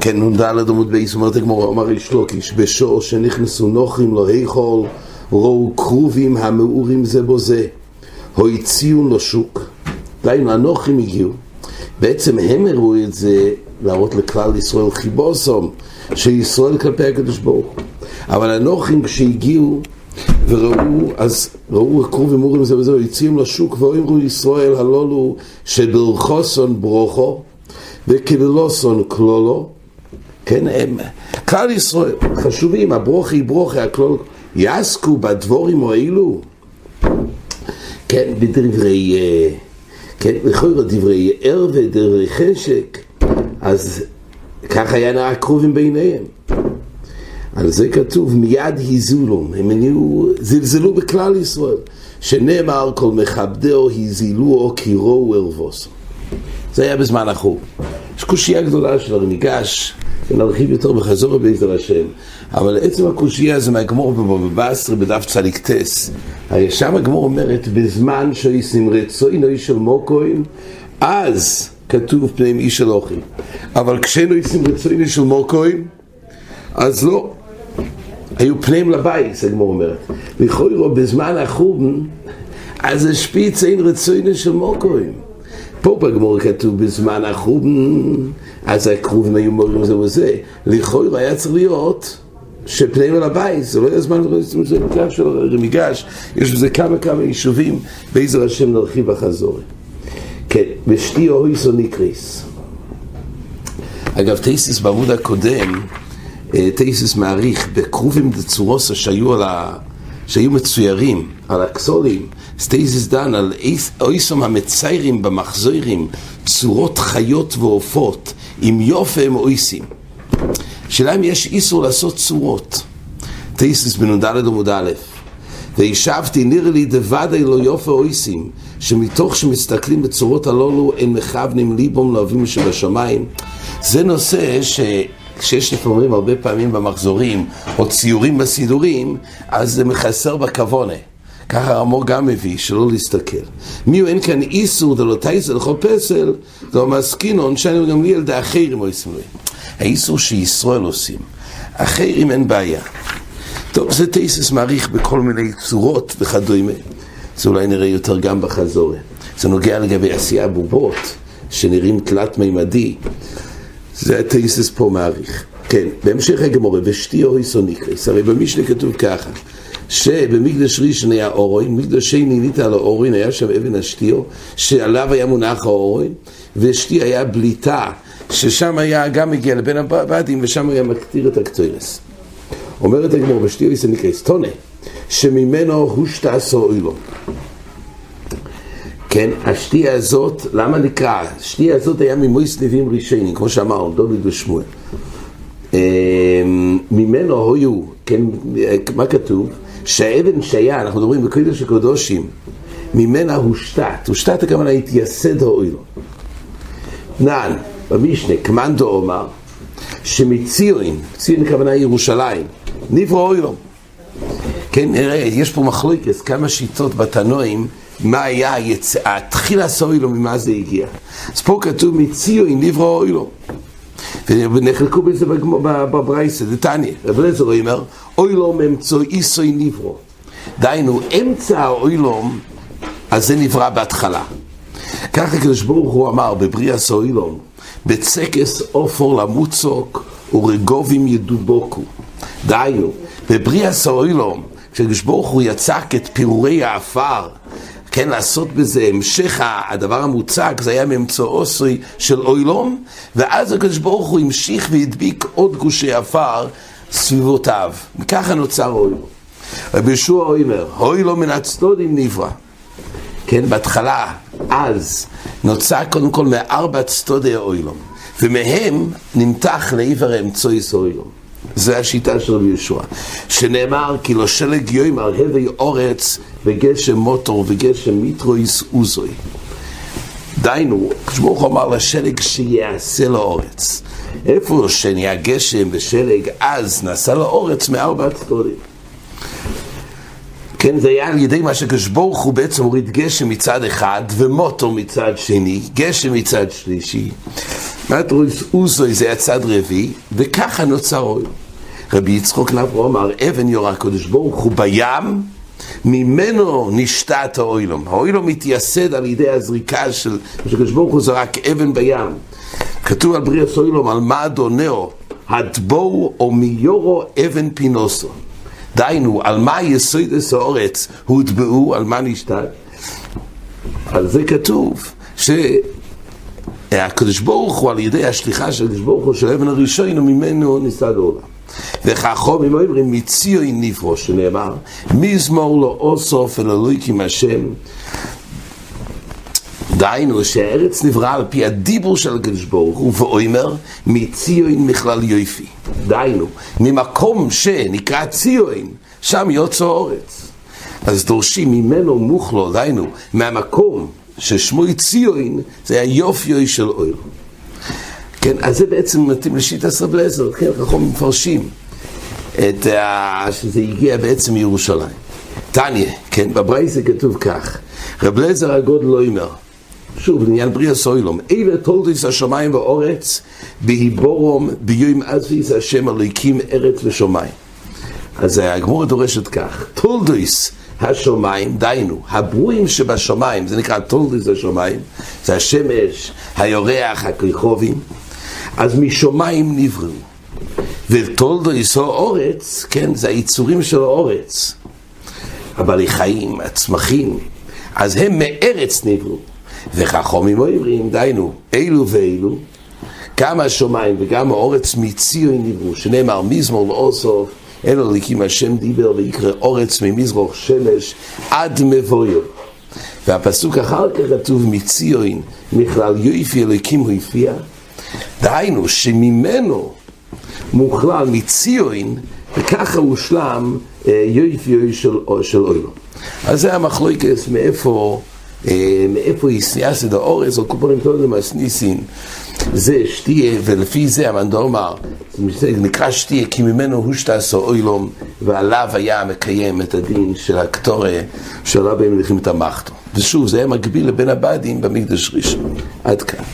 כן, נ"ד עמוד בייס אומרת הגמור, אמר איש לוקיש, בשור שנכנסו נוחים לא היכול, ראו כרובים המאורים זה בו זה, הוציאו לו שוק. דהיינו, הנוחים הגיעו, בעצם הם הראו את זה להראות לכלל ישראל חיבוסום, שישראל כלפי הקדוש ברוך אבל הנוחים כשהגיעו וראו, אז ראו כרובים מורים זה וזה, הציעו לשוק ואומרו ישראל הלולו שברכוסון ברוכו וכבלוסון כלולו. כן, הם, כלל ישראל, חשובים, הברוכי ברוכי, הכלול, יעסקו בדבורים האלו, כן, בדברי, אה, כן, לכאורה דברי ער ודברי חשק, אז ככה היה נראה קרובים ביניהם. על זה כתוב מיד היזולום, הם נהיו, זלזלו בכלל ישראל, שנאמר כל מכבדהו היזילוהו כי ראו ערבוסו. זה היה בזמן החור. יש קושייה גדולה של הרמיגש, ונרחיב יותר בחזור בעזר השם. אבל עצם הקושייה זה מהגמור בבבא בתרא בדף צדיק טס. הרי שם הגמור אומרת, בזמן שעושים רצונו של מוקוים, אז כתוב פניהם איש אלוהים. אבל כשאינו עושים רצונו של מוקוים, אז לא. היו פניהם לבית, הגמור אומרת. לכאורה בזמן החורבן, אז השפיץ אין רצונו של מוקוים. פה בגמור כתוב בזמן החורבן, אז הקרובים היו מורים זה וזה. לכאורה היה צריך להיות שפניהם אל הבית, זה לא היה זמן, זה מקרה של רמיגש, יש בזה כמה כמה יישובים, בעזר השם נרחיב בחזור. כן, ושתי אויסו נקריס. אגב, טייסיס בעמוד הקודם, אה, טייסיס מעריך בכרובים דצורוסה שהיו על ה... שהיו מצוירים על הכסולים, סטייזיס דן על אויסום המציירים במחזורים, צורות חיות ועופות, עם יופי הם אויסים. שאלה אם יש איסור לעשות צורות. טייסיס בנ"ד עמוד א', וישבתי נראה לי דוודאי לא יופי אויסים, שמתוך שמסתכלים בצורות הללו הם מכוונים ליבום לאוהבים שבשמיים. זה נושא ש... כשיש לפעמים הרבה פעמים במחזורים או ציורים בסידורים, אז זה מחסר בכוונה. ככה הרמור גם מביא, שלא להסתכל. מי הוא אין כאן איסור דלא תייסר לכל פסל, דלא מסכינון, שאני גם לי על דה אחרים או יסמלו. האיסור שישראל עושים. אחרים אין בעיה. טוב, זה תייסס מעריך בכל מיני צורות וכדומה. זה אולי נראה יותר גם בחזורה. זה נוגע לגבי עשייה בובות, שנראים תלת מימדי. זה התייסס פה מעריך. כן, בהמשך הגמורה, ושתי אורי סוניקריס, הרי במשנה כתוב ככה, שבמקדש ראשון היה אורוי, מקדש שני ניתה על האורוי, היה שם אבן השתיו, שעליו היה מונח האורוי, ושתי היה בליטה, ששם היה גם מגיע לבין הבדים, ושם היה מקטיר את הקטוירס. אומרת הגמור, ושתי אורי סוניקריס, טונה, שממנו הושתעשו אוילו. כן, השתייה הזאת, למה נקרא? השתייה הזאת היה ממויס נביאים ראשונים, כמו שאמרנו, דוד ושמואל. ממנו היו, כן, מה כתוב? שהאבן שהיה, אנחנו מדברים בקודש הקודשים, ממנה הושתת, הושתת הכוונה התייסד האוילו. נען, במשנה, קמנדו אומר, שמציון, ציון הכוונה ירושלים, נברא אוילו. כן, נראה, יש פה מחלוקת, כמה שיטות בתנועים, מה היה התחיל הסוילו, ממה זה הגיע. אז פה כתוב מציון נברא אוילו. ונחלקו בזה בברייסה, זה תניא, רב לזר אומר, אוילום אמצו איסוי נברו. דהיינו, אמצע האוילום, אז זה נברא בהתחלה. ככה הקדוש ברוך הוא אמר בבריאס אוילום, בצקס אופור למוצוק ורגובים ידובוקו. דהיינו, בבריאס האוילום, כשקדוש ברוך הוא יצק את פירורי האפר, כן, לעשות בזה המשך הדבר המוצג, זה היה מאמצעו של אוילום, ואז הקדוש ברוך הוא המשיך והדביק עוד גושי עפר סביבותיו. וככה נוצר אוילום. רבי ישוע אומר, אוילום מן הצדודים נברא. כן, בהתחלה, אז, נוצר קודם כל מארבע צדודי האוילום, ומהם נמתח לעבר אמצעי אוילום. זה השיטה של רבי ישוע, שנאמר כי לא שלג יוימר הווי אורץ וגשם מוטור וגשם מיטרויס אוזוי. דיינו, כשברוך אמר לשלג שיעשה לאורץ. איפה שנהיה גשם ושלג אז נעשה לאורץ מארבע צדודים. כן, זה היה על ידי מה שקשבורך הוא בעצם הוריד גשם מצד אחד ומוטו מצד שני, גשם מצד שלישי. מטרוס אוזוי זה הצד רביעי, וככה נוצר אוהל. רבי יצחוק נברו אמר, אבן יורה הקדוש ברוך הוא בים, ממנו נשתת האוילום. האוילום מתייסד על ידי הזריקה של, שקדוש ברוך הוא זרק אבן בים. כתוב על בריאס אוילום, על מה אדונאו, הדבו או מיורו אבן פינוסו. דהיינו, על מה יסוד האורץ הוטבעו, על מה נשתת? על זה כתוב, שהקדוש ברוך הוא על ידי השליחה של הקדוש ברוך הוא של אבן הראשון וממנו ניסד העולם. וחכומים אומרים מציוי נפרו שנאמר מזמור לא אוסוף אל אלוהיקים השם? דהיינו שהארץ נברא על פי הדיבור של הקדוש ברוך הוא ואומר מציון מכלל יופי דהיינו ממקום שנקרא ציון שם יוצא אורץ אז דורשים ממנו מוכלו דהיינו מהמקום ששמו ציון זה היופי של אויר כן, אז זה בעצם מתאים לשיטה סרבלזר, כן, אנחנו מפרשים את ה... שזה הגיע בעצם מירושלים. טניה, כן, בברייסה כתוב כך, רב לזר הגוד לא אומר, שוב, לעניין בריאה סוילום, אלה תולדוס השמיים ואורץ, בהיבורום ביום עזביס השם הליקים ארץ ושמיים. אז הגמור דורשת כך, תולדוס השמיים, דיינו, הברואים שבשמיים, זה נקרא תולדוס השמיים, זה השמש, היורח, הכריכובים, אז משמיים נבראו. ותולדו יסו אורץ, כן, זה היצורים של האורץ. הבעלי חיים, הצמחים, אז הם מארץ נבראו. וחכומים אומרים, דיינו, אלו ואלו, גם השמיים וגם האורץ מציון נבראו, שנאמר מזמור לאוסוף, אלו ליקים השם דיבר ויקרא אורץ ממזרוך שמש עד מבויו. והפסוק אחר כך כתוב מציון, מכלל יופי אלוקים הוא הפיע, דהיינו שממנו מוכלל מציון, וככה הושלם אה, יופי של, של אוילו. אז זה המחלוקס מאיפה, אה, מאיפה הסניאסד האורס, או קופונים תולדם הסניסין. זה שתיה, ולפי זה המנדור אמר, זה נקרא שתיה, כי ממנו הושטס אוילום, ועליו היה מקיים את הדין של הקטורה, שעליו הם מליכים את המחתו. ושוב, זה היה מקביל לבין הבדים במקדש ראשון. עד כאן.